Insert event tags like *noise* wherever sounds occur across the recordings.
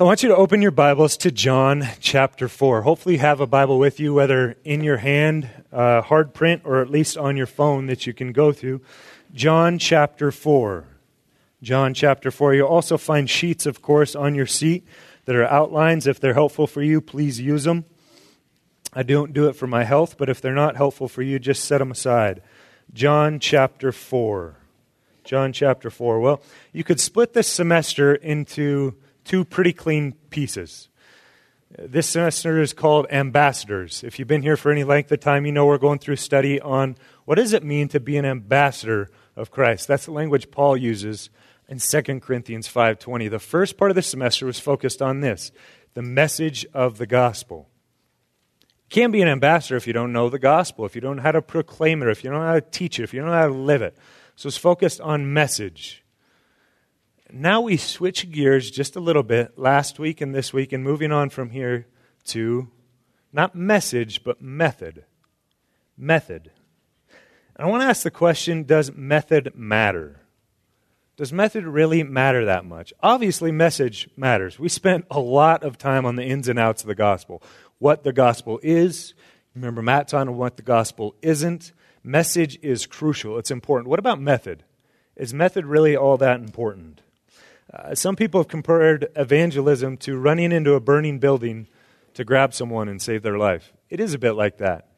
I want you to open your Bibles to John chapter 4. Hopefully, you have a Bible with you, whether in your hand, uh, hard print, or at least on your phone that you can go through. John chapter 4. John chapter 4. You'll also find sheets, of course, on your seat that are outlines. If they're helpful for you, please use them. I don't do it for my health, but if they're not helpful for you, just set them aside. John chapter 4. John chapter 4. Well, you could split this semester into two pretty clean pieces. This semester is called Ambassadors. If you've been here for any length of time, you know we're going through a study on what does it mean to be an ambassador of Christ. That's the language Paul uses in 2 Corinthians 5:20. The first part of the semester was focused on this, the message of the gospel. You can't be an ambassador if you don't know the gospel, if you don't know how to proclaim it, if you don't know how to teach it, if you don't know how to live it. So it's focused on message. Now we switch gears just a little bit last week and this week, and moving on from here to not message, but method. Method. And I want to ask the question does method matter? Does method really matter that much? Obviously, message matters. We spent a lot of time on the ins and outs of the gospel. What the gospel is. Remember Matt's on what the gospel isn't. Message is crucial, it's important. What about method? Is method really all that important? Uh, some people have compared evangelism to running into a burning building to grab someone and save their life. It is a bit like that.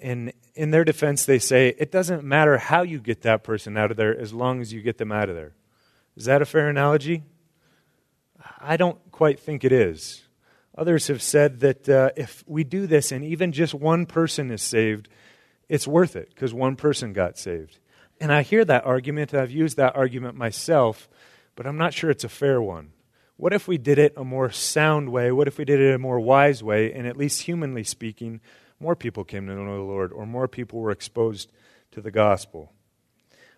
And in their defense, they say it doesn't matter how you get that person out of there as long as you get them out of there. Is that a fair analogy? I don't quite think it is. Others have said that uh, if we do this and even just one person is saved, it's worth it because one person got saved. And I hear that argument. I've used that argument myself but I'm not sure it's a fair one. What if we did it a more sound way? What if we did it a more wise way? And at least humanly speaking, more people came to know the Lord or more people were exposed to the gospel.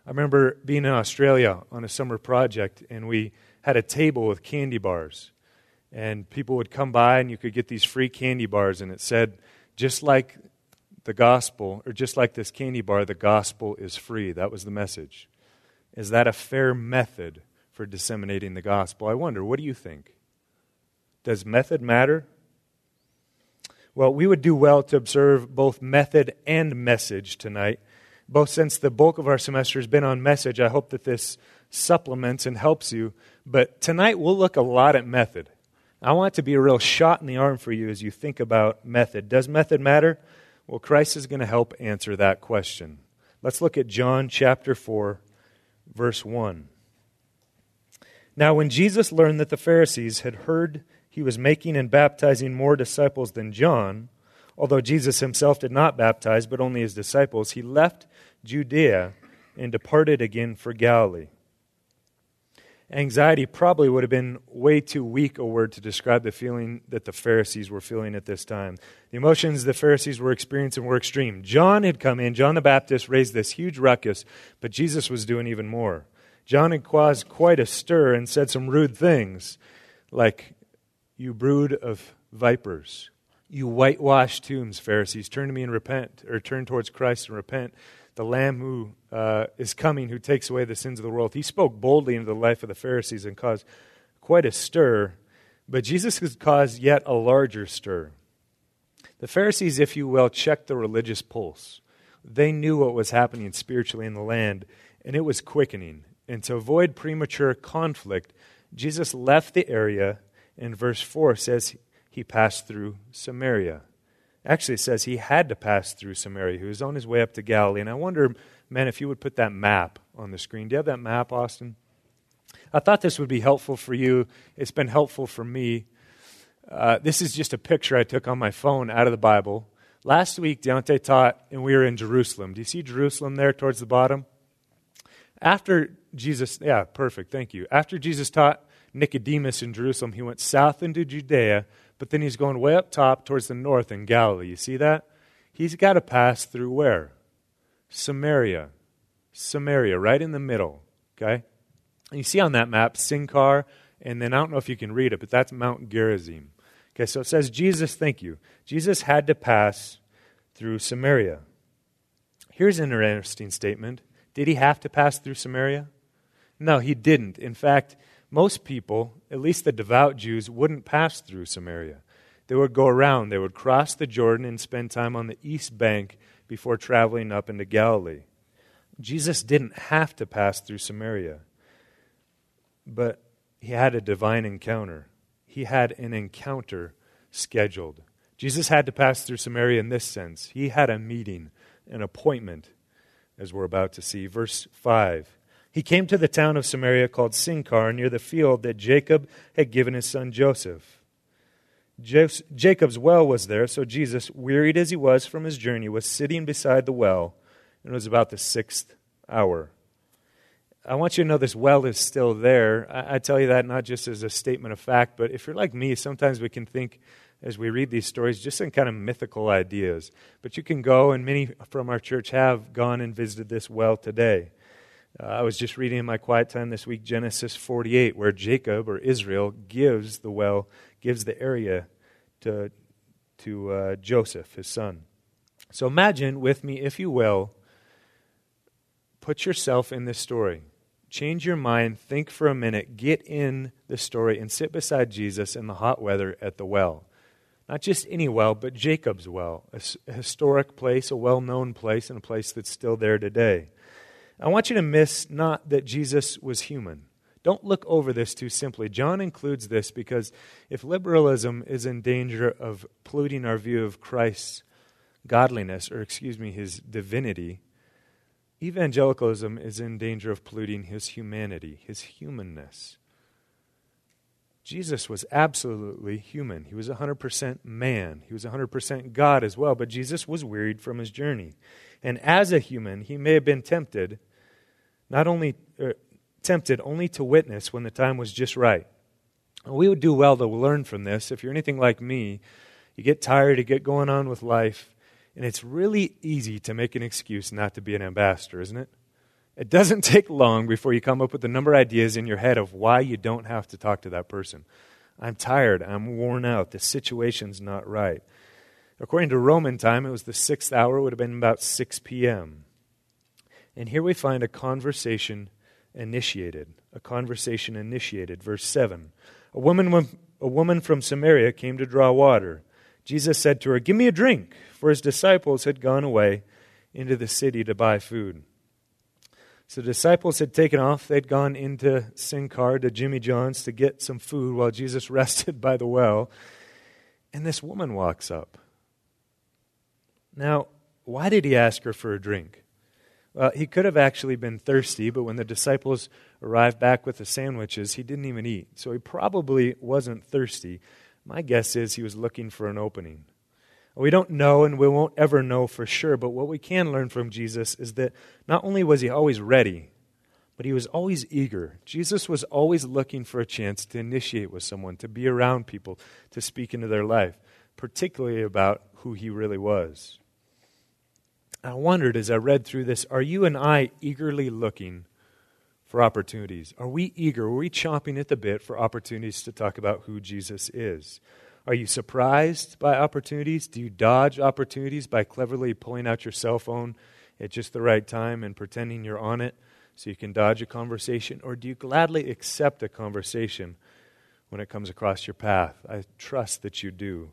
I remember being in Australia on a summer project, and we had a table with candy bars. And people would come by, and you could get these free candy bars, and it said, just like the gospel, or just like this candy bar, the gospel is free. That was the message. Is that a fair method for disseminating the gospel. I wonder, what do you think? Does method matter? Well, we would do well to observe both method and message tonight. Both since the bulk of our semester has been on message, I hope that this supplements and helps you. But tonight we'll look a lot at method. I want it to be a real shot in the arm for you as you think about method. Does method matter? Well, Christ is going to help answer that question. Let's look at John chapter 4, verse 1. Now, when Jesus learned that the Pharisees had heard he was making and baptizing more disciples than John, although Jesus himself did not baptize, but only his disciples, he left Judea and departed again for Galilee. Anxiety probably would have been way too weak a word to describe the feeling that the Pharisees were feeling at this time. The emotions the Pharisees were experiencing were extreme. John had come in, John the Baptist raised this huge ruckus, but Jesus was doing even more. John had caused quite a stir and said some rude things, like, You brood of vipers, you whitewashed tombs, Pharisees, turn to me and repent, or turn towards Christ and repent. The Lamb who uh, is coming, who takes away the sins of the world. He spoke boldly into the life of the Pharisees and caused quite a stir, but Jesus has caused yet a larger stir. The Pharisees, if you will, checked the religious pulse. They knew what was happening spiritually in the land, and it was quickening. And to avoid premature conflict, Jesus left the area, and verse 4 says he passed through Samaria. Actually, it says he had to pass through Samaria. He was on his way up to Galilee. And I wonder, man, if you would put that map on the screen. Do you have that map, Austin? I thought this would be helpful for you. It's been helpful for me. Uh, this is just a picture I took on my phone out of the Bible. Last week, Deontay taught, and we were in Jerusalem. Do you see Jerusalem there towards the bottom? After Jesus, yeah, perfect, thank you. After Jesus taught Nicodemus in Jerusalem, he went south into Judea, but then he's going way up top towards the north in Galilee. You see that? He's got to pass through where? Samaria. Samaria, right in the middle, okay? And you see on that map Sychar, and then I don't know if you can read it, but that's Mount Gerizim. Okay, so it says Jesus, thank you. Jesus had to pass through Samaria. Here's an interesting statement. Did he have to pass through Samaria? No, he didn't. In fact, Most people, at least the devout Jews, wouldn't pass through Samaria. They would go around, they would cross the Jordan and spend time on the east bank before traveling up into Galilee. Jesus didn't have to pass through Samaria, but he had a divine encounter. He had an encounter scheduled. Jesus had to pass through Samaria in this sense. He had a meeting, an appointment, as we're about to see. Verse 5. He came to the town of Samaria called Sychar, near the field that Jacob had given his son Joseph. Jacob's well was there, so Jesus, wearied as he was from his journey, was sitting beside the well, and it was about the sixth hour. I want you to know this well is still there. I tell you that not just as a statement of fact, but if you're like me, sometimes we can think as we read these stories just in kind of mythical ideas. But you can go, and many from our church have gone and visited this well today. Uh, I was just reading in my quiet time this week Genesis 48, where Jacob or Israel gives the well, gives the area to, to uh, Joseph, his son. So imagine with me, if you will, put yourself in this story. Change your mind, think for a minute, get in the story, and sit beside Jesus in the hot weather at the well. Not just any well, but Jacob's well, a historic place, a well known place, and a place that's still there today. I want you to miss not that Jesus was human. Don't look over this too simply. John includes this because if liberalism is in danger of polluting our view of Christ's godliness, or excuse me, his divinity, evangelicalism is in danger of polluting his humanity, his humanness. Jesus was absolutely human. He was 100% man. He was 100% God as well, but Jesus was wearied from his journey. And as a human, he may have been tempted, not only er, tempted only to witness when the time was just right. We would do well to learn from this. If you're anything like me, you get tired, you get going on with life, and it's really easy to make an excuse not to be an ambassador, isn't it? It doesn't *laughs* take long before you come up with a number of ideas in your head of why you don't have to talk to that person. I'm tired. I'm worn out. The situation's not right. According to Roman time, it was the sixth hour, would have been about 6 p.m. And here we find a conversation initiated. A conversation initiated. Verse 7. A woman, a woman from Samaria came to draw water. Jesus said to her, Give me a drink, for his disciples had gone away into the city to buy food. So the disciples had taken off. They'd gone into Sychar to Jimmy John's to get some food while Jesus *laughs* rested by the well. And this woman walks up. Now, why did he ask her for a drink? Well, he could have actually been thirsty, but when the disciples arrived back with the sandwiches, he didn't even eat. So he probably wasn't thirsty. My guess is he was looking for an opening. We don't know and we won't ever know for sure, but what we can learn from Jesus is that not only was he always ready, but he was always eager. Jesus was always looking for a chance to initiate with someone, to be around people, to speak into their life, particularly about who he really was. I wondered as I read through this are you and I eagerly looking for opportunities? Are we eager? Are we chomping at the bit for opportunities to talk about who Jesus is? Are you surprised by opportunities? Do you dodge opportunities by cleverly pulling out your cell phone at just the right time and pretending you're on it so you can dodge a conversation? Or do you gladly accept a conversation when it comes across your path? I trust that you do.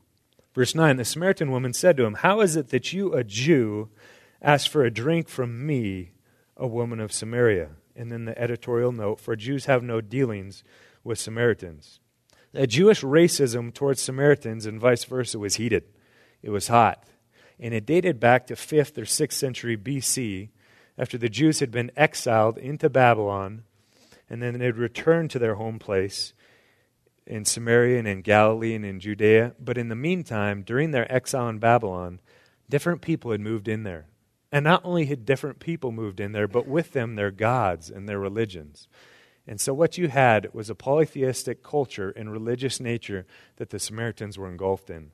Verse 9 The Samaritan woman said to him, How is it that you, a Jew, ask for a drink from me, a woman of Samaria? And then the editorial note For Jews have no dealings with Samaritans. A Jewish racism towards Samaritans and vice versa was heated. It was hot. And it dated back to 5th or 6th century BC, after the Jews had been exiled into Babylon, and then they'd returned to their home place in Samaria and in Galilee and in Judea. But in the meantime, during their exile in Babylon, different people had moved in there. And not only had different people moved in there, but with them their gods and their religions. And so, what you had was a polytheistic culture and religious nature that the Samaritans were engulfed in.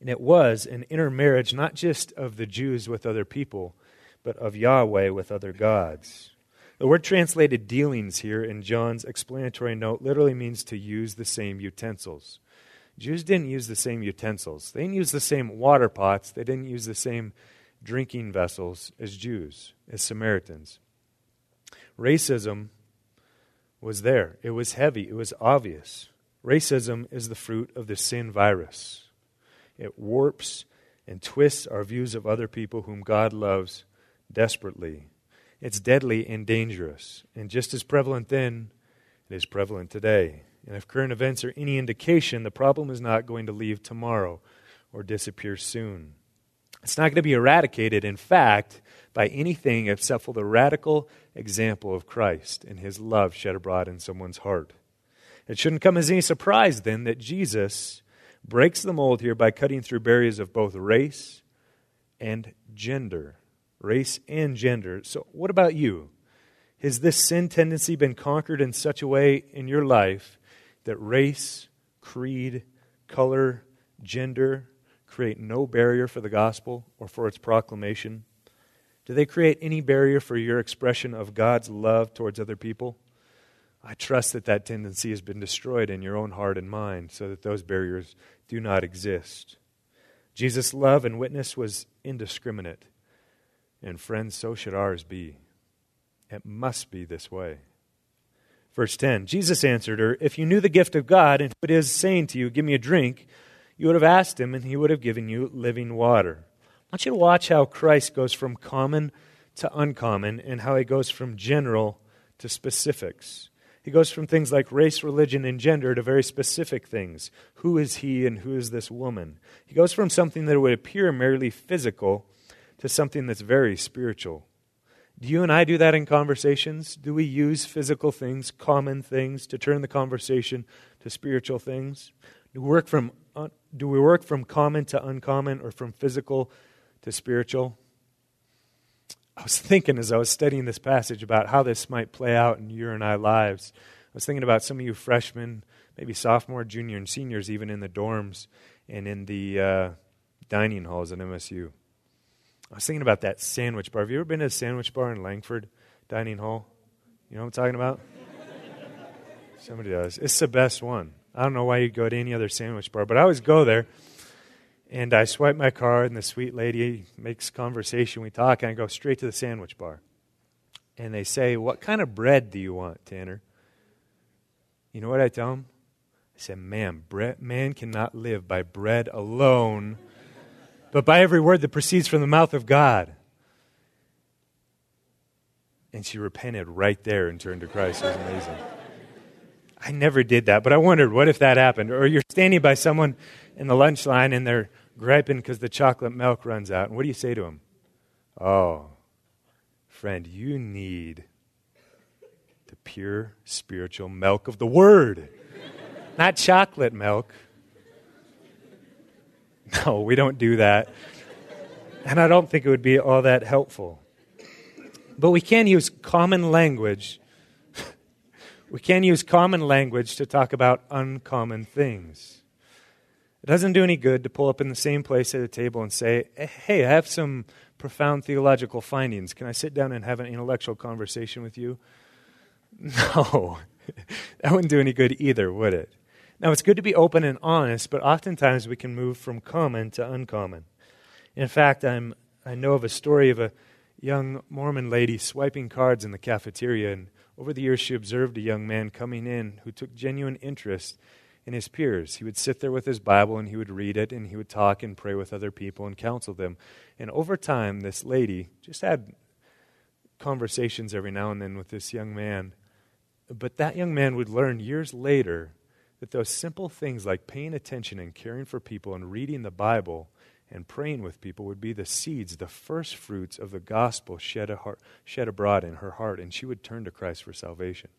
And it was an intermarriage not just of the Jews with other people, but of Yahweh with other gods. The word translated dealings here in John's explanatory note literally means to use the same utensils. Jews didn't use the same utensils. They didn't use the same water pots. They didn't use the same drinking vessels as Jews, as Samaritans. Racism was there. It was heavy, it was obvious. Racism is the fruit of the sin virus. It warps and twists our views of other people whom God loves desperately. It's deadly and dangerous, and just as prevalent then, it is prevalent today. And if current events are any indication, the problem is not going to leave tomorrow or disappear soon. It's not going to be eradicated, in fact, by anything except for the radical example of Christ and his love shed abroad in someone's heart. It shouldn't come as any surprise, then, that Jesus breaks the mold here by cutting through barriers of both race and gender. Race and gender. So, what about you? Has this sin tendency been conquered in such a way in your life that race, creed, color, gender create no barrier for the gospel or for its proclamation? Do they create any barrier for your expression of God's love towards other people? I trust that that tendency has been destroyed in your own heart and mind so that those barriers do not exist. Jesus' love and witness was indiscriminate. And friends, so should ours be. It must be this way. Verse 10 Jesus answered her, If you knew the gift of God, and who it is saying to you, Give me a drink, you would have asked him, and he would have given you living water. Want you to watch how Christ goes from common to uncommon, and how he goes from general to specifics. He goes from things like race, religion, and gender to very specific things. Who is he and who is this woman? He goes from something that would appear merely physical to something that's very spiritual. Do you and I do that in conversations? Do we use physical things, common things, to turn the conversation to spiritual things? Do we work from, do we work from common to uncommon or from physical to spiritual? I was thinking as I was studying this passage about how this might play out in your and I lives. I was thinking about some of you freshmen, maybe sophomore, junior, and seniors, even in the dorms and in the uh, dining halls at MSU. I was thinking about that sandwich bar. Have you ever been to a sandwich bar in Langford Dining Hall? You know what I'm talking about? *laughs* Somebody does. It's the best one. I don't know why you'd go to any other sandwich bar, but I always go there. And I swipe my card, and the sweet lady makes conversation. We talk, and I go straight to the sandwich bar. And they say, What kind of bread do you want, Tanner? You know what I tell them? I said, Man, man cannot live by bread alone but by every word that proceeds from the mouth of God. And she repented right there and turned to Christ. It was amazing. I never did that, but I wondered what if that happened? Or you're standing by someone in the lunch line and they're griping because the chocolate milk runs out. And what do you say to him? Oh, friend, you need the pure spiritual milk of the Word, not chocolate milk. *laughs* No, we don't do that. And I don't think it would be all that helpful. But we can use common language. *laughs* we can use common language to talk about uncommon things. It doesn't do any good to pull up in the same place at a table and say, eh, Hey, I have some profound theological findings. Can I sit down and have an intellectual conversation with you? *laughs* No, *laughs* that wouldn't do any good either, would it? Now, it's good to be open and honest, but oftentimes we can move from common to uncommon. In fact, I'm, I know of a story of a young Mormon lady swiping cards in the cafeteria, and over the years she observed a young man coming in who took genuine interest in his peers. He would sit there with his Bible and he would read it, and he would talk and pray with other people and counsel them. And over time, this lady just had conversations every now and then with this young man. But that young man would learn years later that those simple things like paying attention and caring for people and reading the Bible and praying with people would be the seeds, the first fruits of the gospel shed, heart, shed abroad in her heart, and she would turn to Christ for salvation.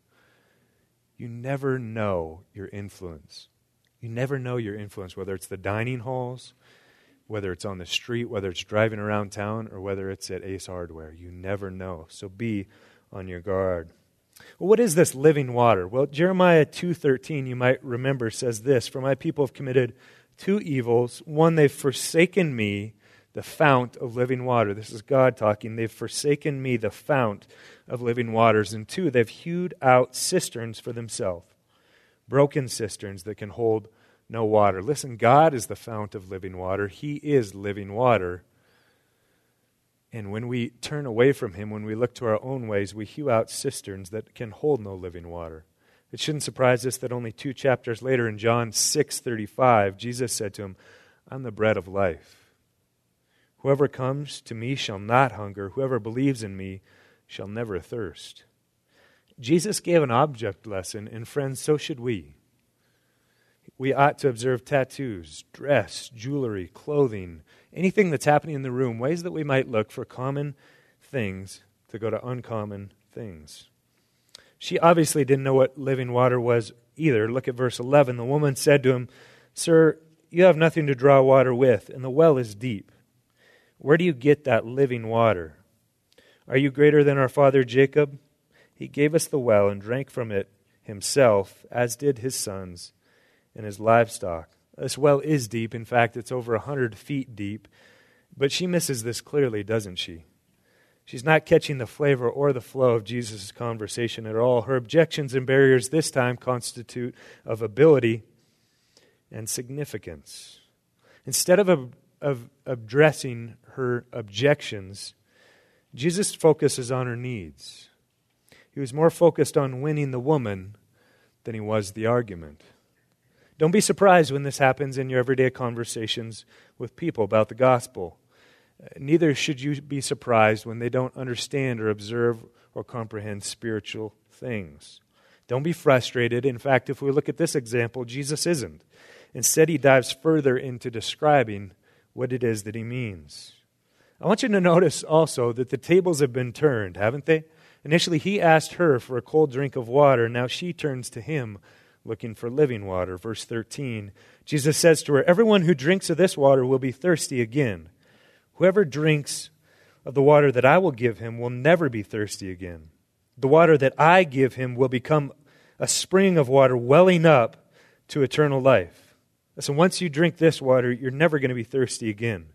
You never know your influence. You never know your influence, whether it's the dining halls, whether it's on the street, whether it's driving around town, or whether it's at Ace Hardware. You never know. So be on your guard. Well, what is this living water? Well, Jeremiah 2:13 you might remember says this, "For my people have committed two evils. One they've forsaken me, the fount of living water." This is God talking. They've forsaken me, the fount of living waters. And two, they've hewed out cisterns for themselves. Broken cisterns that can hold no water. Listen, God is the fount of living water. He is living water. And when we turn away from Him, when we look to our own ways, we hew out cisterns that can hold no living water. It shouldn't surprise us that only two chapters later in John 6:35, Jesus said to him, "I'm the bread of life. Whoever comes to me shall not hunger; whoever believes in me shall never thirst." Jesus gave an object lesson, and friends, so should we. We ought to observe tattoos, dress, jewelry, clothing, anything that's happening in the room, ways that we might look for common things to go to uncommon things. She obviously didn't know what living water was either. Look at verse 11. The woman said to him, Sir, you have nothing to draw water with, and the well is deep. Where do you get that living water? Are you greater than our father Jacob? He gave us the well and drank from it himself, as did his sons and his livestock. This well is deep. In fact, it's over a 100 feet deep. But she misses this clearly, doesn't she? She's not catching the flavor or the flow of Jesus' conversation at all. Her objections and barriers this time constitute of ability and significance. Instead of, of addressing her objections, Jesus focuses on her needs. He was more focused on winning the woman than he was the argument. Don't be surprised when this happens in your everyday conversations with people about the gospel. Neither should you be surprised when they don't understand or observe or comprehend spiritual things. Don't be frustrated. In fact, if we look at this example, Jesus isn't. Instead, he dives further into describing what it is that he means. I want you to notice also that the tables have been turned, haven't they? Initially, he asked her for a cold drink of water. Now she turns to him looking for living water. Verse 13 Jesus says to her, Everyone who drinks of this water will be thirsty again. Whoever drinks of the water that I will give him will never be thirsty again. The water that I give him will become a spring of water welling up to eternal life. So once you drink this water, you're never going to be thirsty again.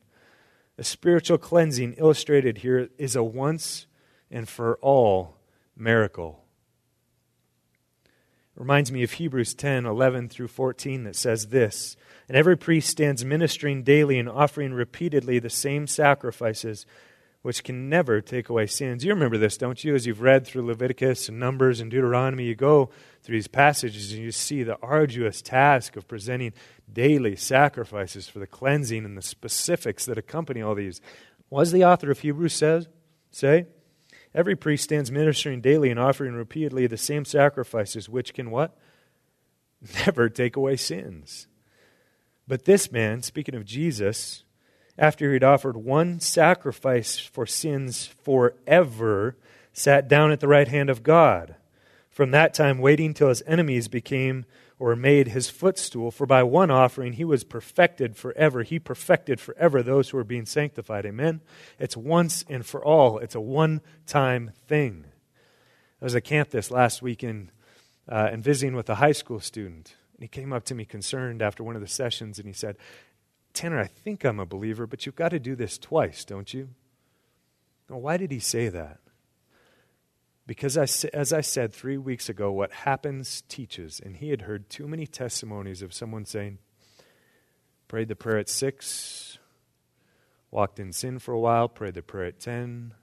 The spiritual cleansing illustrated here is a once and for all miracle. It reminds me of Hebrews 10 11 through 14 that says this And every priest stands ministering daily and offering repeatedly the same sacrifices, which can never take away sins. You remember this, don't you? As you've read through Leviticus and Numbers and Deuteronomy, you go through these passages and you see the arduous task of presenting daily sacrifices for the cleansing and the specifics that accompany all these. What does the author of Hebrews says, say? Every priest stands ministering daily and offering repeatedly the same sacrifices, which can what? *laughs* Never take away sins. But this man, speaking of Jesus, after he'd offered one sacrifice for sins forever, sat down at the right hand of God. From that time, waiting till his enemies became or made his footstool, for by one offering he was perfected forever. He perfected forever those who are being sanctified. Amen? It's once and for all, it's a one time thing. I was at camp this last weekend uh, and visiting with a high school student. And he came up to me concerned after one of the sessions and he said, Tanner, I think I'm a believer, but you've got to do this twice, don't you? Well, why did he say that? Because, I, as I said three weeks ago, what happens teaches. And he had heard too many testimonies of someone saying, prayed the prayer at six, walked in sin for a while, prayed the prayer at 10,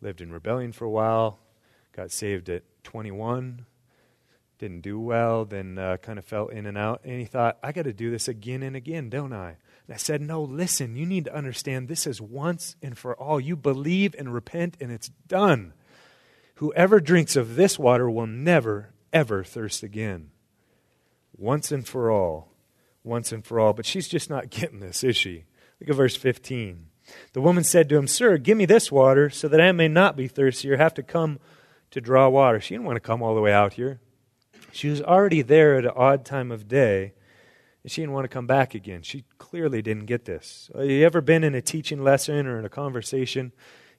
lived in rebellion for a while, got saved at 21, didn't do well, then uh, kind of fell in and out. And he thought, I got to do this again and again, don't I? And I said, No, listen, you need to understand this is once and for all. You believe and repent, and it's done. Whoever drinks of this water will never, ever thirst again. Once and for all. Once and for all. But she's just not getting this, is she? Look at verse 15. The woman said to him, Sir, give me this water so that I may not be thirsty or have to come to draw water. She didn't want to come all the way out here. She was already there at an odd time of day, and she didn't want to come back again. She clearly didn't get this. Have you ever been in a teaching lesson or in a conversation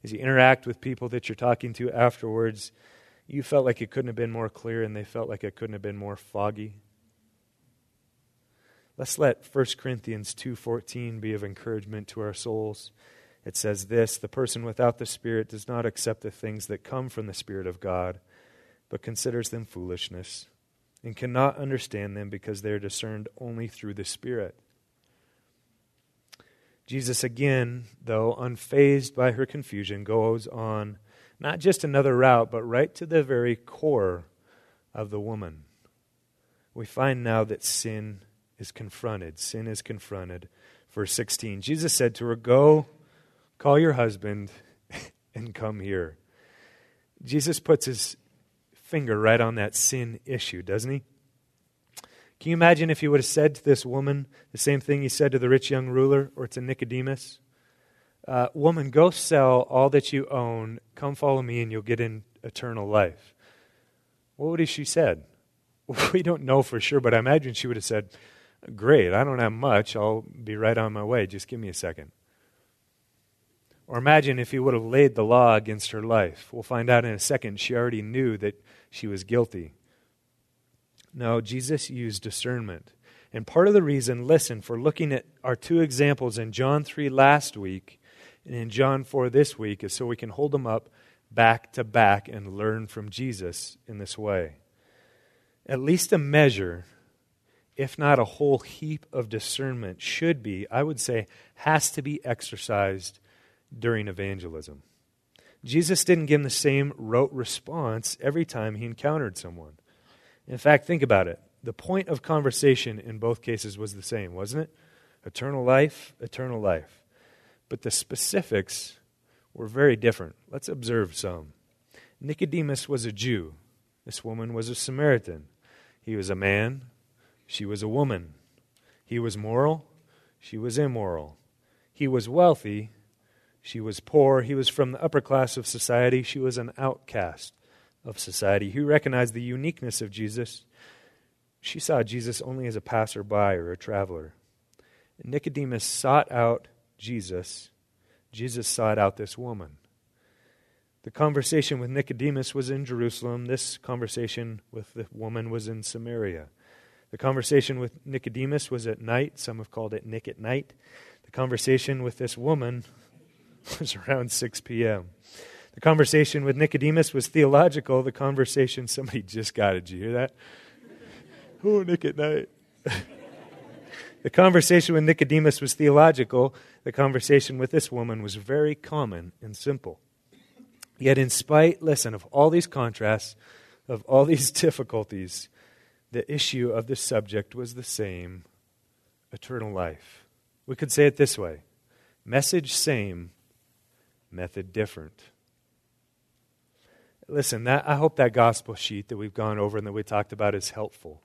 as you interact with people that you're talking to afterwards, you felt like it couldn't have been more clear and they felt like it couldn't have been more foggy. Let's let 1 Corinthians 2:14 be of encouragement to our souls. It says this, the person without the spirit does not accept the things that come from the spirit of God, but considers them foolishness and cannot understand them because they are discerned only through the spirit. Jesus, again, though, unfazed by her confusion, goes on not just another route, but right to the very core of the woman. we find now that sin is confronted. Sin is confronted. Verse 16 Jesus said to her, Go, call your husband, *laughs* and come here. Jesus puts his finger right on that sin issue, doesn't he? Can you imagine if he would have said to this woman the same thing he said to the rich young ruler or to Nicodemus? Uh, woman, go sell all that you own, come follow me, and you'll get in eternal life. What would she said? *laughs* We don't know for sure, but I imagine she would have said, Great, I don't have much. I'll be right on my way. Just give me a second. Or imagine if he would have laid the law against her life. We'll find out in a second. She already knew that she was guilty. No, Jesus used discernment. And part of the reason, listen, for looking at our two examples in John 3 last week and in John 4 this week is so we can hold them up back to back and learn from Jesus in this way. At least a measure, if not a whole heap of discernment, should be, I would say, has to be exercised during evangelism. Jesus didn't give him the same rote response every time he encountered someone. In fact, think about it. The point of conversation in both cases was the same, wasn't it? Eternal life, eternal life. But the specifics were very different. Let's observe some. Nicodemus was a Jew. This woman was a Samaritan. He was a man. She was a woman. He was moral. She was immoral. He was wealthy. She was poor. He was from the upper class of society. She was an outcast of society. who recognized the uniqueness of Jesus. She saw Jesus only as a passerby or a traveler. Nicodemus sought out Jesus. Jesus sought out this woman. The conversation with Nicodemus was in Jerusalem. This conversation with the woman was in Samaria. The conversation with Nicodemus was at night. Some have called it Nick at night. The conversation with this woman *laughs* was around 6 p.m. The conversation with Nicodemus was theological. The conversation, somebody just got it. Did you hear that? oh, Nick at night. *laughs* the conversation with Nicodemus was theological. The conversation with this woman was very common and simple. Yet, in spite, listen, of all these contrasts, of all these *laughs* difficulties, the issue of the subject was the same eternal life. We could say it this way message same, method different. Listen, that, I hope that gospel sheet that we've gone over and that we talked about is helpful.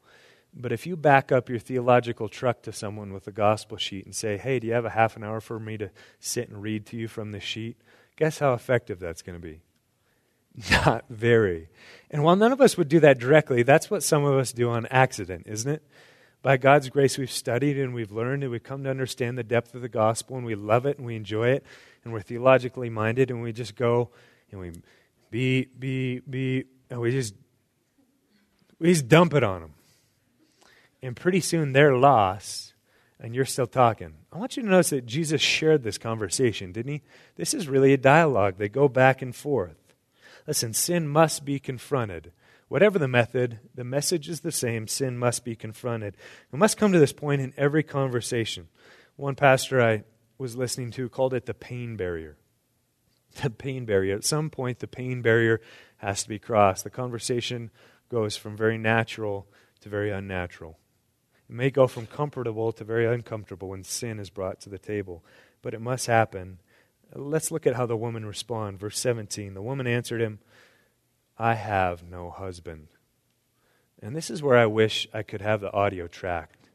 But if you back up your theological truck to someone with a gospel sheet and say, hey, do you have a half an hour for me to sit and read to you from this sheet? Guess how effective that's going to be? *laughs* Not very. And while none of us would do that directly, that's what some of us do on accident, isn't it? By God's grace, we've studied and we've learned and we've come to understand the depth of the gospel and we love it and we enjoy it and we're theologically minded and we just go and we be, be, be, and we just, we just dump it on them. And pretty soon they're lost and you're still talking. I want you to notice that Jesus shared this conversation, didn't he? This is really a dialogue. They go back and forth. Listen, sin must be confronted. Whatever the method, the message is the same. Sin must be confronted. We must come to this point in every conversation. One pastor I was listening to called it the pain barrier the pain barrier. At some point, the pain barrier has to be crossed. The conversation goes from very natural to very unnatural. It may go from comfortable to very uncomfortable when sin is brought to the table, but it must happen. Let's look at how the woman responds. Verse 17 The woman answered him, I have no husband. And this is where I wish I could have the audio tracked,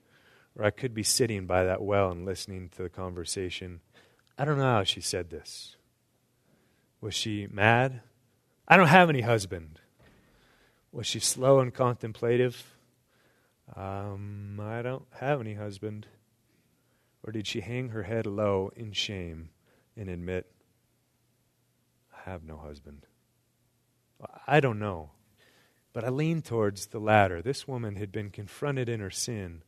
or I could be sitting by that well and listening to the conversation. I don't know how she said this. Was she mad? I don't have any husband. Was she slow and contemplative? Um, I don't have any husband. Or did she hang her head low in shame and admit, I have no husband? I don't know. But I lean towards the latter. This woman had been confronted in her sin,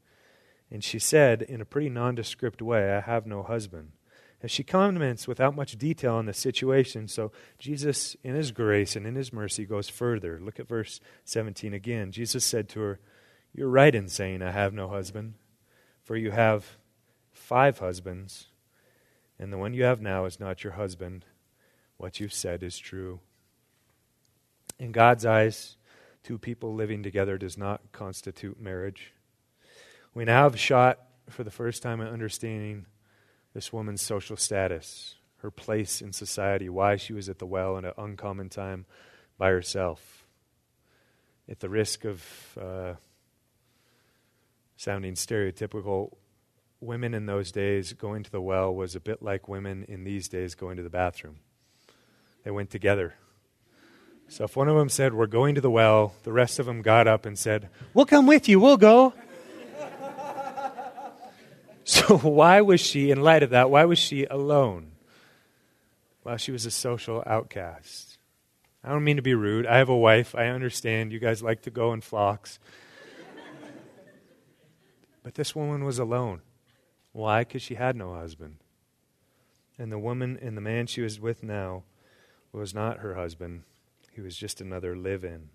and she said in a pretty nondescript way, I have no husband as she comments without much detail on the situation. So Jesus, in his grace and in his mercy, goes further. Look at verse 17 again. Jesus said to her, You're right in saying, I have no husband, for you have five husbands, and the one you have now is not your husband. What you've said is true. In God's eyes, Two people living together does not constitute marriage. We now have shot for the first time at understanding this woman's social status, her place in society, why she was at the well in an uncommon time by herself. At the risk of uh, sounding stereotypical, women in those days going to the well was a bit like women in these days going to the bathroom. They went together. So if one of them said, We're going to the well, the rest of them got up and said, We'll come with you, we'll go. So *laughs* why was she, in light of that, why was she alone? Well, she was a social outcast. I don't mean to be rude. I have a wife. I understand you guys like to go in flocks. *laughs* but this woman was alone. Why? Because she had no husband. And the woman and the man she was with now was not her husband, he was just another live in.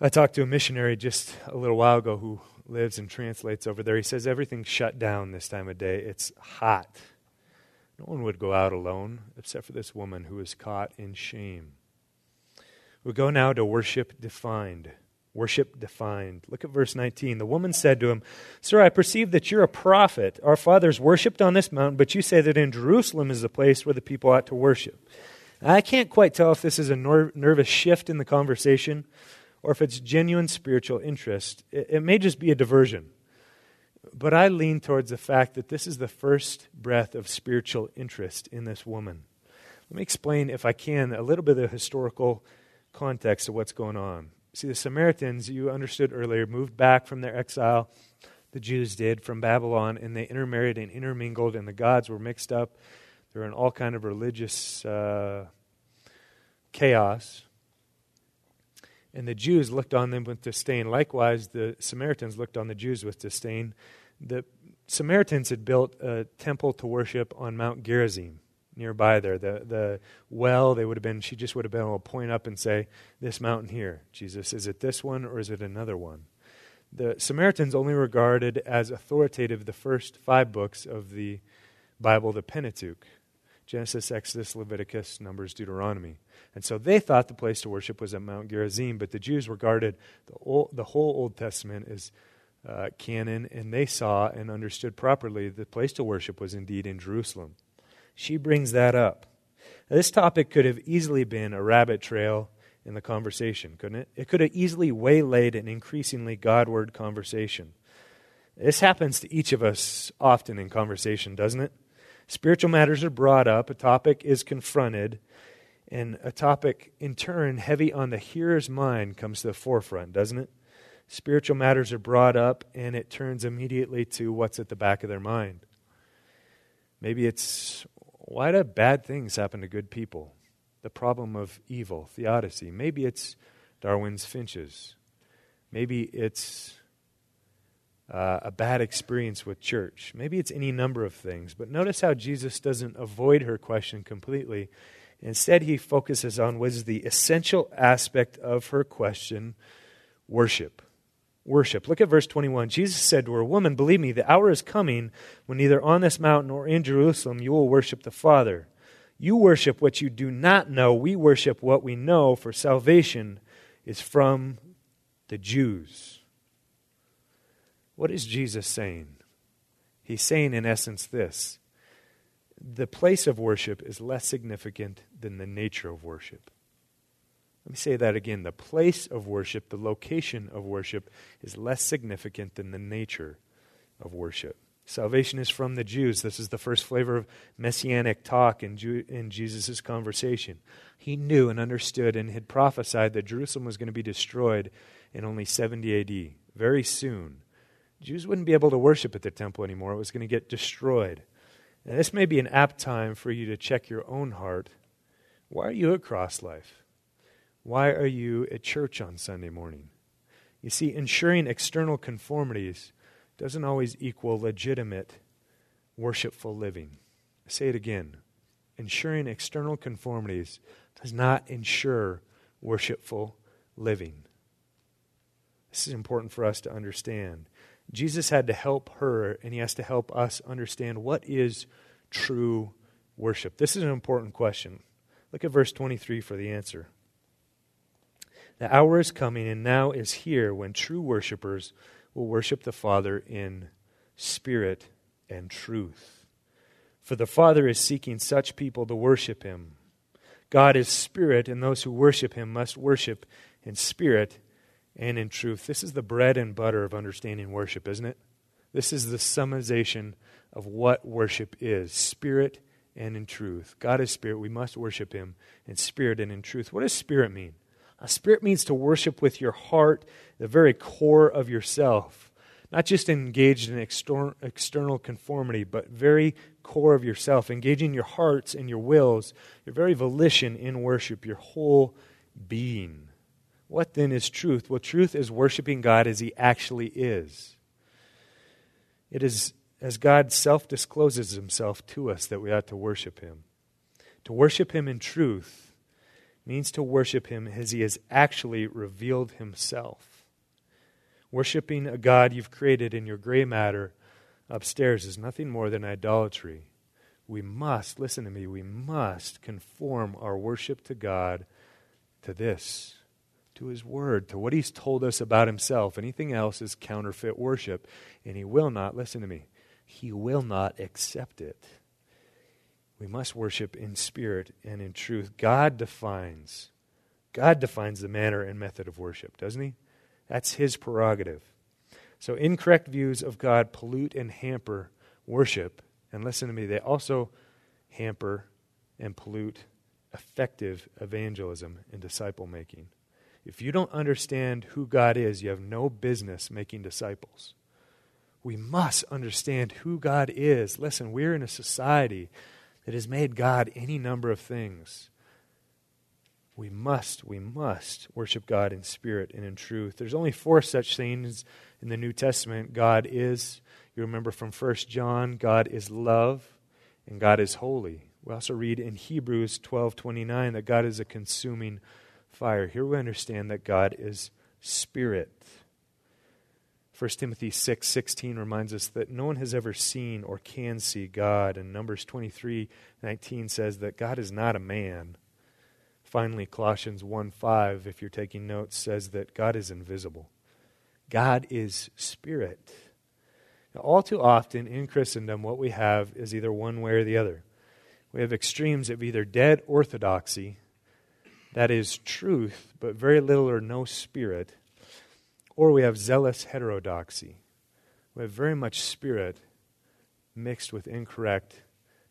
I talked to a missionary just a little while ago who lives and translates over there. He says everything's shut down this time of day. It's hot. No one would go out alone except for this woman who was caught in shame. We go now to worship defined. Worship defined. Look at verse 19. The woman said to him, Sir, I perceive that you're a prophet. Our fathers worshipped on this mountain, but you say that in Jerusalem is the place where the people ought to worship. I can't quite tell if this is a nervous shift in the conversation or if it's genuine spiritual interest. It, it may just be a diversion. But I lean towards the fact that this is the first breath of spiritual interest in this woman. Let me explain, if I can, a little bit of the historical context of what's going on. See, the Samaritans, you understood earlier, moved back from their exile. The Jews did from Babylon, and they intermarried and intermingled, and the gods were mixed up. They were in all kind of religious uh, chaos. And the Jews looked on them with disdain. Likewise, the Samaritans looked on the Jews with disdain. The Samaritans had built a temple to worship on Mount Gerizim nearby there. The, the well, they would have been, she just would have been able to point up and say, This mountain here, Jesus, is it this one or is it another one? The Samaritans only regarded as authoritative the first five books of the Bible, the Pentateuch Genesis, Exodus, Leviticus, Numbers, Deuteronomy. And so they thought the place to worship was at Mount Gerizim, but the Jews regarded the, old, the whole Old Testament as uh, canon, and they saw and understood properly the place to worship was indeed in Jerusalem. She brings that up. Now, this topic could have easily been a rabbit trail in the conversation, couldn't it? It could have easily waylaid an increasingly Godward conversation. This happens to each of us often in conversation, doesn't it? Spiritual matters are brought up, a topic is confronted, and a topic, in turn, heavy on the hearer's mind comes to the forefront, doesn't it? Spiritual matters are brought up, and it turns immediately to what's at the back of their mind. Maybe it's why do bad things happen to good people? The problem of evil, theodicy. Maybe it's Darwin's finches. Maybe it's uh, a bad experience with church. Maybe it's any number of things. But notice how Jesus doesn't avoid her question completely. Instead, he focuses on what is the essential aspect of her question worship worship. Look at verse 21. Jesus said to her, Woman, believe me, the hour is coming when neither on this mountain nor in Jerusalem you will worship the Father. You worship what you do not know. We worship what we know, for salvation is from the Jews. What is Jesus saying? He's saying, in essence, this the place of worship is less significant than the nature of worship. Let me say that again. The place of worship, the location of worship, is less significant than the nature of worship. Salvation is from the Jews. This is the first flavor of messianic talk in, Jew, in Jesus' conversation. He knew and understood and had prophesied that Jerusalem was going to be destroyed in only 70 AD, very soon. Jews wouldn't be able to worship at the temple anymore. It was going to get destroyed. And this may be an apt time for you to check your own heart. Why are you at Cross Life? Why are you at church on Sunday morning? You see, ensuring external conformities doesn't always equal legitimate, worshipful living. I say it again. Ensuring external conformities does not ensure worshipful living. This is important for us to understand. Jesus had to help her, and he has to help us understand what is true worship. This is an important question. Look at verse 23 for the answer. The hour is coming and now is here when true worshipers will worship the Father in spirit and truth. For the Father is seeking such people to worship him. God is spirit, and those who worship him must worship in spirit and in truth. This is the bread and butter of understanding worship, isn't it? This is the summarization of what worship is spirit and in truth. God is spirit. We must worship him in spirit and in truth. What does spirit mean? A spirit means to worship with your heart, the very core of yourself. Not just engaged in extor- external conformity, but very core of yourself, engaging your hearts and your wills, your very volition in worship, your whole being. What then is truth? Well, truth is worshiping God as He actually is. It is as God self discloses Himself to us that we ought to worship Him. To worship Him in truth means to worship Him as He has actually revealed Himself. Worshipping a God you've created in your gray matter upstairs is nothing more than idolatry. We must, listen to me, we must conform our worship to God to this, to His Word, to what He's told us about Himself. Anything else is counterfeit worship, and He will not, listen to me, He will not accept it. We must worship in spirit and in truth. God defines, God defines the manner and method of worship, doesn't He? That's His prerogative. So, incorrect views of God pollute and hamper worship. And listen to me, they also hamper and pollute effective evangelism and disciple making. If you don't understand who God is, you have no business making disciples. We must understand who God is. Listen, we're in a society that has made God any number of things. We must, we must worship God in spirit and in truth. There's only four such things in the New Testament, God is, you remember from 1 John, God is love and God is holy. We also read in Hebrews 12:29 that God is a consuming fire. Here we understand that God is spirit. 1 Timothy 6:16 6, reminds us that no one has ever seen or can see God, and Numbers 23:19 says that God is not a man. Finally, Colossians 1:5, if you're taking notes, says that God is invisible. God is spirit. Now, all too often in Christendom, what we have is either one way or the other. We have extremes of either dead orthodoxy, that is truth, but very little or no spirit, or we have zealous heterodoxy. We have very much spirit mixed with incorrect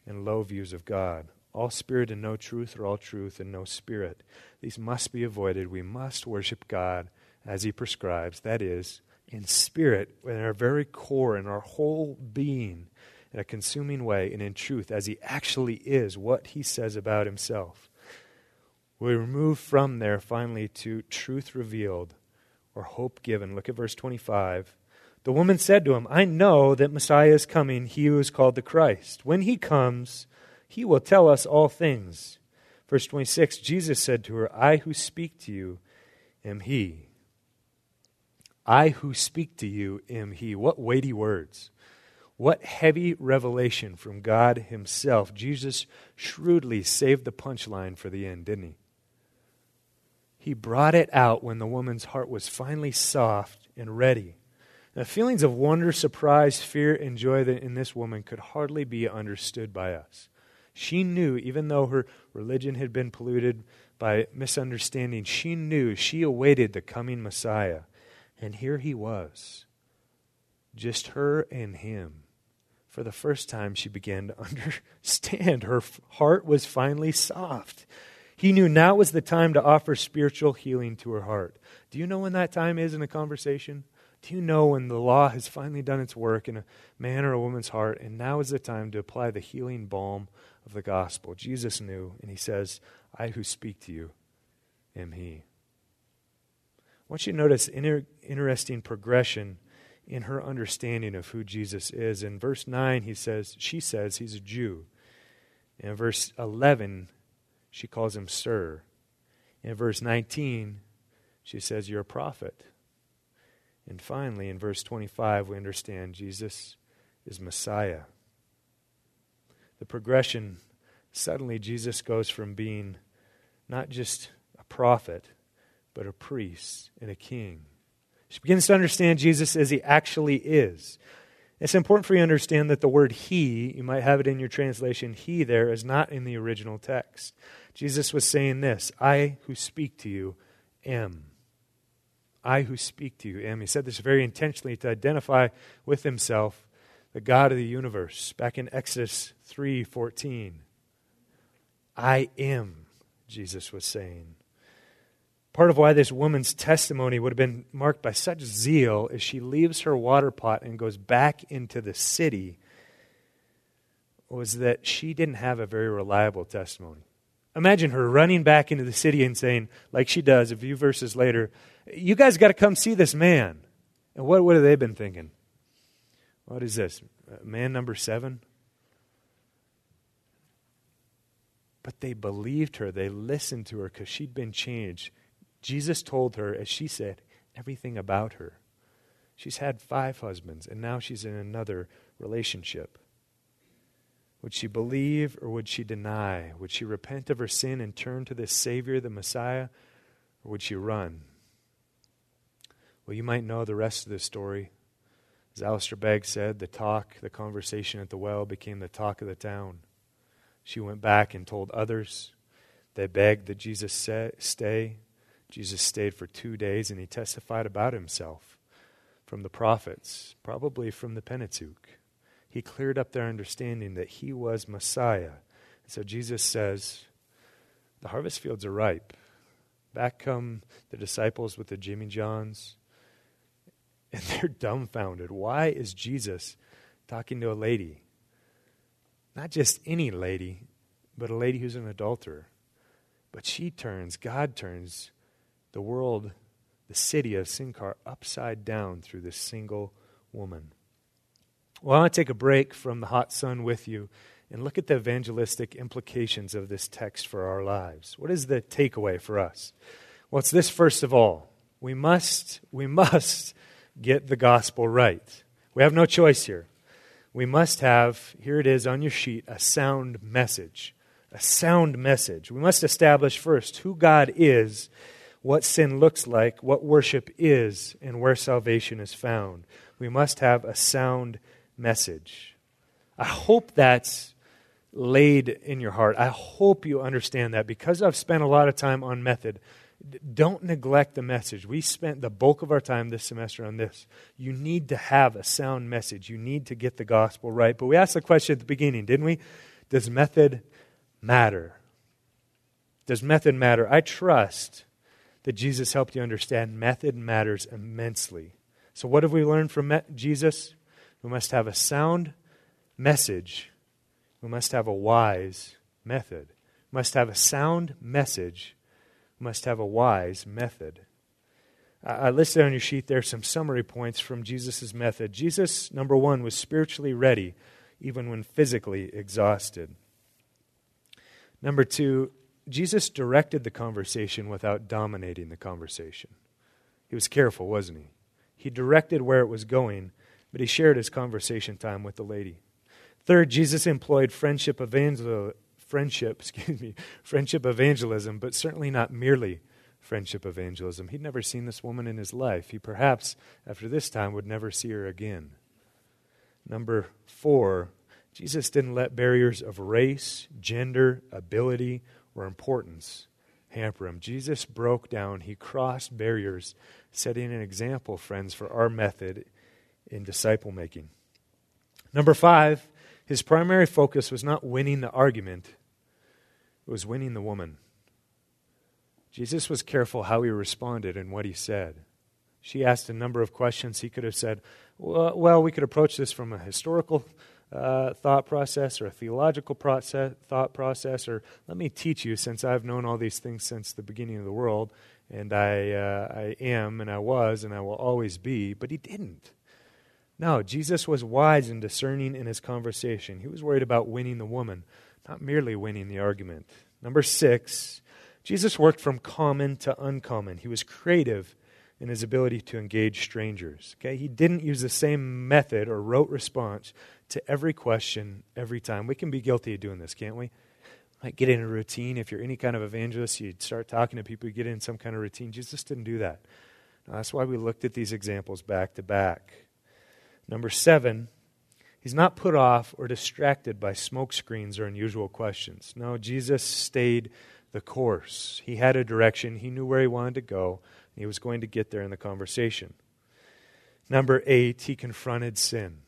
and low views of God. All spirit and no truth, or all truth and no spirit. These must be avoided. We must worship God as he prescribes, that is, in spirit, in our very core, in our whole being, in a consuming way, and in truth, as he actually is, what he says about himself. We move from there finally to truth revealed or hope given. Look at verse 25. The woman said to him, I know that Messiah is coming, he who is called the Christ. When he comes, he will tell us all things. Verse 26 Jesus said to her, I who speak to you am he. I who speak to you am he. What weighty words. What heavy revelation from God Himself. Jesus shrewdly saved the punchline for the end, didn't he? He brought it out when the woman's heart was finally soft and ready. The feelings of wonder, surprise, fear, and joy that in this woman could hardly be understood by us. She knew, even though her religion had been polluted by misunderstanding, she knew she awaited the coming Messiah. And here he was, just her and him. For the first time, she began to *laughs* understand. Her heart was finally soft. He knew now was the time to offer spiritual healing to her heart. Do you know when that time is in a conversation? Do you know when the law has finally done its work in a man or a woman's heart, and now is the time to apply the healing balm of the gospel? Jesus knew, and he says, I who speak to you am he. I want you to notice inter- interesting progression in her understanding of who Jesus is. In verse 9, he says, she says he's a Jew. In verse 11, she calls him Sir. In verse 19, she says, You're a prophet. And finally, in verse 25, we understand Jesus is Messiah. The progression suddenly, Jesus goes from being not just a prophet, but a priest and a king. She begins to understand Jesus as he actually is. It's important for you to understand that the word he, you might have it in your translation, he there, is not in the original text. Jesus was saying this I who speak to you am. I who speak to you am. He said this very intentionally to identify with himself the God of the universe. Back in Exodus 3:14. I am, Jesus was saying. Part of why this woman's testimony would have been marked by such zeal as she leaves her water pot and goes back into the city was that she didn't have a very reliable testimony. Imagine her running back into the city and saying, like she does a few verses later, You guys got to come see this man. And what, what have they been thinking? What is this? Man number seven? But they believed her. They listened to her because she'd been changed. Jesus told her, as she said, everything about her. She's had five husbands, and now she's in another relationship. Would she believe or would she deny? Would she repent of her sin and turn to this Savior, the Messiah, or would she run? Well, you might know the rest of the story. As Alistair Begg said, the talk, the conversation at the well became the talk of the town. She went back and told others. They begged that Jesus stay. Jesus stayed for two days and he testified about himself from the prophets, probably from the Pentateuch he cleared up their understanding that he was Messiah. So Jesus says, The harvest fields are ripe. Back come the disciples with the Jimmy Johns, and *laughs* they're dumbfounded. Why is Jesus talking to a lady? Not just any lady, but a lady who's an adulterer. But she turns, God turns the world, the city of Sychar, upside down through this single woman. Well, I want to take a break from the hot sun with you and look at the evangelistic implications of this text for our lives. What is the takeaway for us? Well, it's this first of all. We must, we must get the gospel right. We have no choice here. We must have, here it is on your sheet, a sound message. A sound message. We must establish first who God is, what sin looks like, what worship is, and where salvation is found. We must have a sound message. I hope that's laid in your heart. I hope you understand that because I've spent a lot of time on method. Don't neglect the message. We spent the bulk of our time this semester on this. You need to have a sound message. You need to get the gospel right. But we asked the question at the beginning, didn't we? Does method matter? Does method matter? I trust that Jesus helped you understand method matters immensely. So, what have we learned from Jesus? We must have a sound message. We must have a wise method. We must have a sound message. We must have a wise method. I listed on your sheet there some summary points from Jesus' method. Jesus, number one, was spiritually ready even when physically exhausted. Number two, Jesus directed the conversation without dominating the conversation. He was careful, wasn't he? He directed where it was going but he shared his conversation time with the lady. Third, Jesus employed friendship friendship, *laughs* excuse me, friendship evangelism, but certainly not merely friendship evangelism. He'd never seen this woman in his life. He perhaps, after this time, would never see her again. Number four, Jesus didn't let barriers of race, gender, ability, or importance hamper him. Jesus broke down, he crossed barriers, setting an example, friends, for our method in disciple making. Number five, his primary focus was not winning the argument, it was winning the woman. Jesus was careful how he responded and what he said. She asked a number of questions. He could have said, Well, we could approach this from a historical uh, thought process or a theological process, thought process, or let me teach you since I've known all these things since the beginning of the world, and I, uh, I am, and I was, and I will always be. But he didn't. No, Jesus was wise and discerning in his conversation. He was worried about winning the woman, not merely winning the argument. Number six, Jesus worked from common to uncommon. He was creative in his ability to engage strangers. Okay? He didn't use the same method or rote response to every question every time. We can be guilty of doing this, can't we? might get in a routine. If you're any kind of evangelist, you'd start talking to people, you get in some kind of routine. Jesus didn't do that. Now, that's why we looked at these examples back to back. Number seven, he's not put off or distracted by smoke screens or unusual questions. No, Jesus stayed the course. He had a direction, he knew where he wanted to go, he was going to get there in the conversation. Number eight, he confronted sin.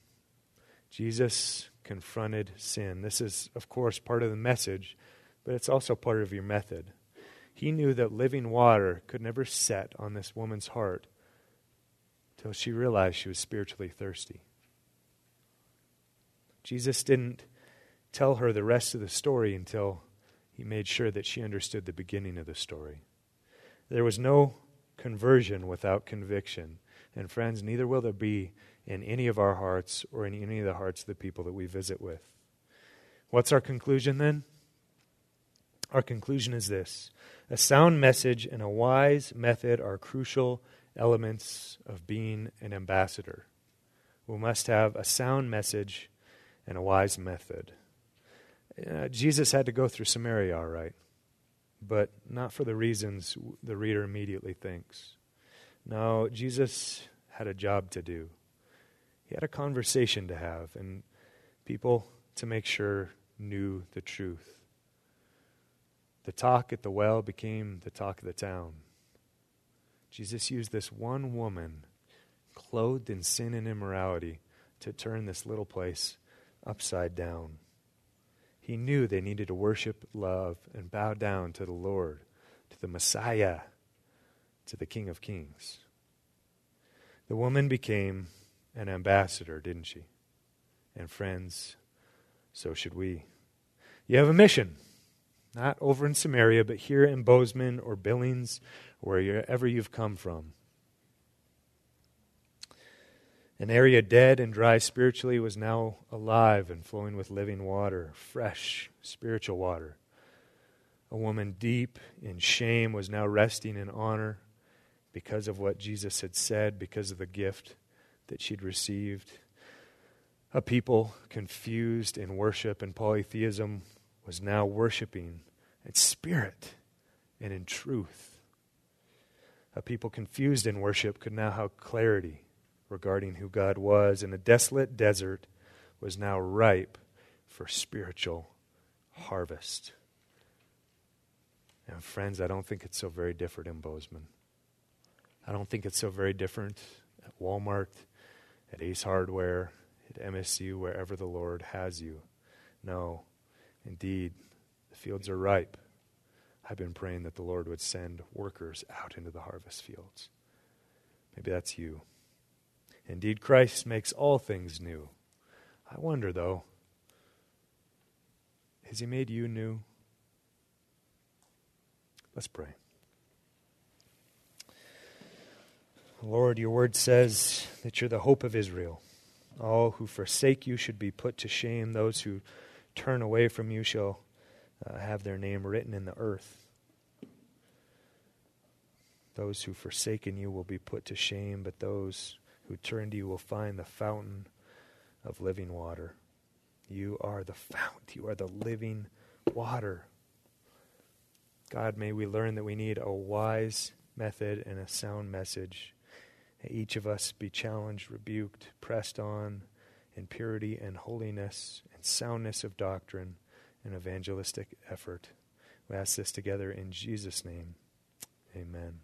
Jesus confronted sin. This is, of course, part of the message, but it's also part of your method. He knew that living water could never set on this woman's heart till she realized she was spiritually thirsty. Jesus didn't tell her the rest of the story until he made sure that she understood the beginning of the story. There was no conversion without conviction. And friends, neither will there be in any of our hearts or in any of the hearts of the people that we visit with. What's our conclusion then? Our conclusion is this a sound message and a wise method are crucial elements of being an ambassador. We must have a sound message and a wise method. Uh, Jesus had to go through Samaria, all right, but not for the reasons the reader immediately thinks. No, Jesus had a job to do. He had a conversation to have, and people to make sure knew the truth. The talk at the well became the talk of the town. Jesus used this one woman, clothed in sin and immorality, to turn this little place upside down. He knew they needed to worship, love, and bow down to the Lord, to the Messiah, to the King of Kings. The woman became an ambassador, didn't she? And friends, so should we. You have a mission, not over in Samaria, but here in Bozeman or Billings, wherever you've come from. An area dead and dry spiritually was now alive and flowing with living water, fresh spiritual water. A woman deep in shame was now resting in honor because of what Jesus had said, because of the gift that she'd received. A people confused in worship and polytheism was now worshiping in spirit and in truth. A people confused in worship could now have clarity regarding who God was, and a desolate desert was now ripe for spiritual harvest. And friends, I don't think it's so very different in Bozeman. I don't think it's so very different at Walmart, at Ace Hardware, at MSU, wherever the Lord has you. No, indeed, the fields are ripe. I've been praying that the Lord would send workers out into the harvest fields. Maybe that's you. Indeed, Christ makes all things new. I wonder, though, has He made you new? Let's pray. Lord, your word says that you're the hope of Israel. All who forsake you should be put to shame. Those who turn away from you shall uh, have their name written in the earth. Those who forsaken you will be put to shame, but those who turn to you will find the fountain of living water. You are the fount. You are the living water. God, may we learn that we need a wise method and a sound message May each of us be challenged, rebuked, pressed on in purity and holiness and soundness of doctrine and evangelistic effort. We ask this together in Jesus' name. Amen.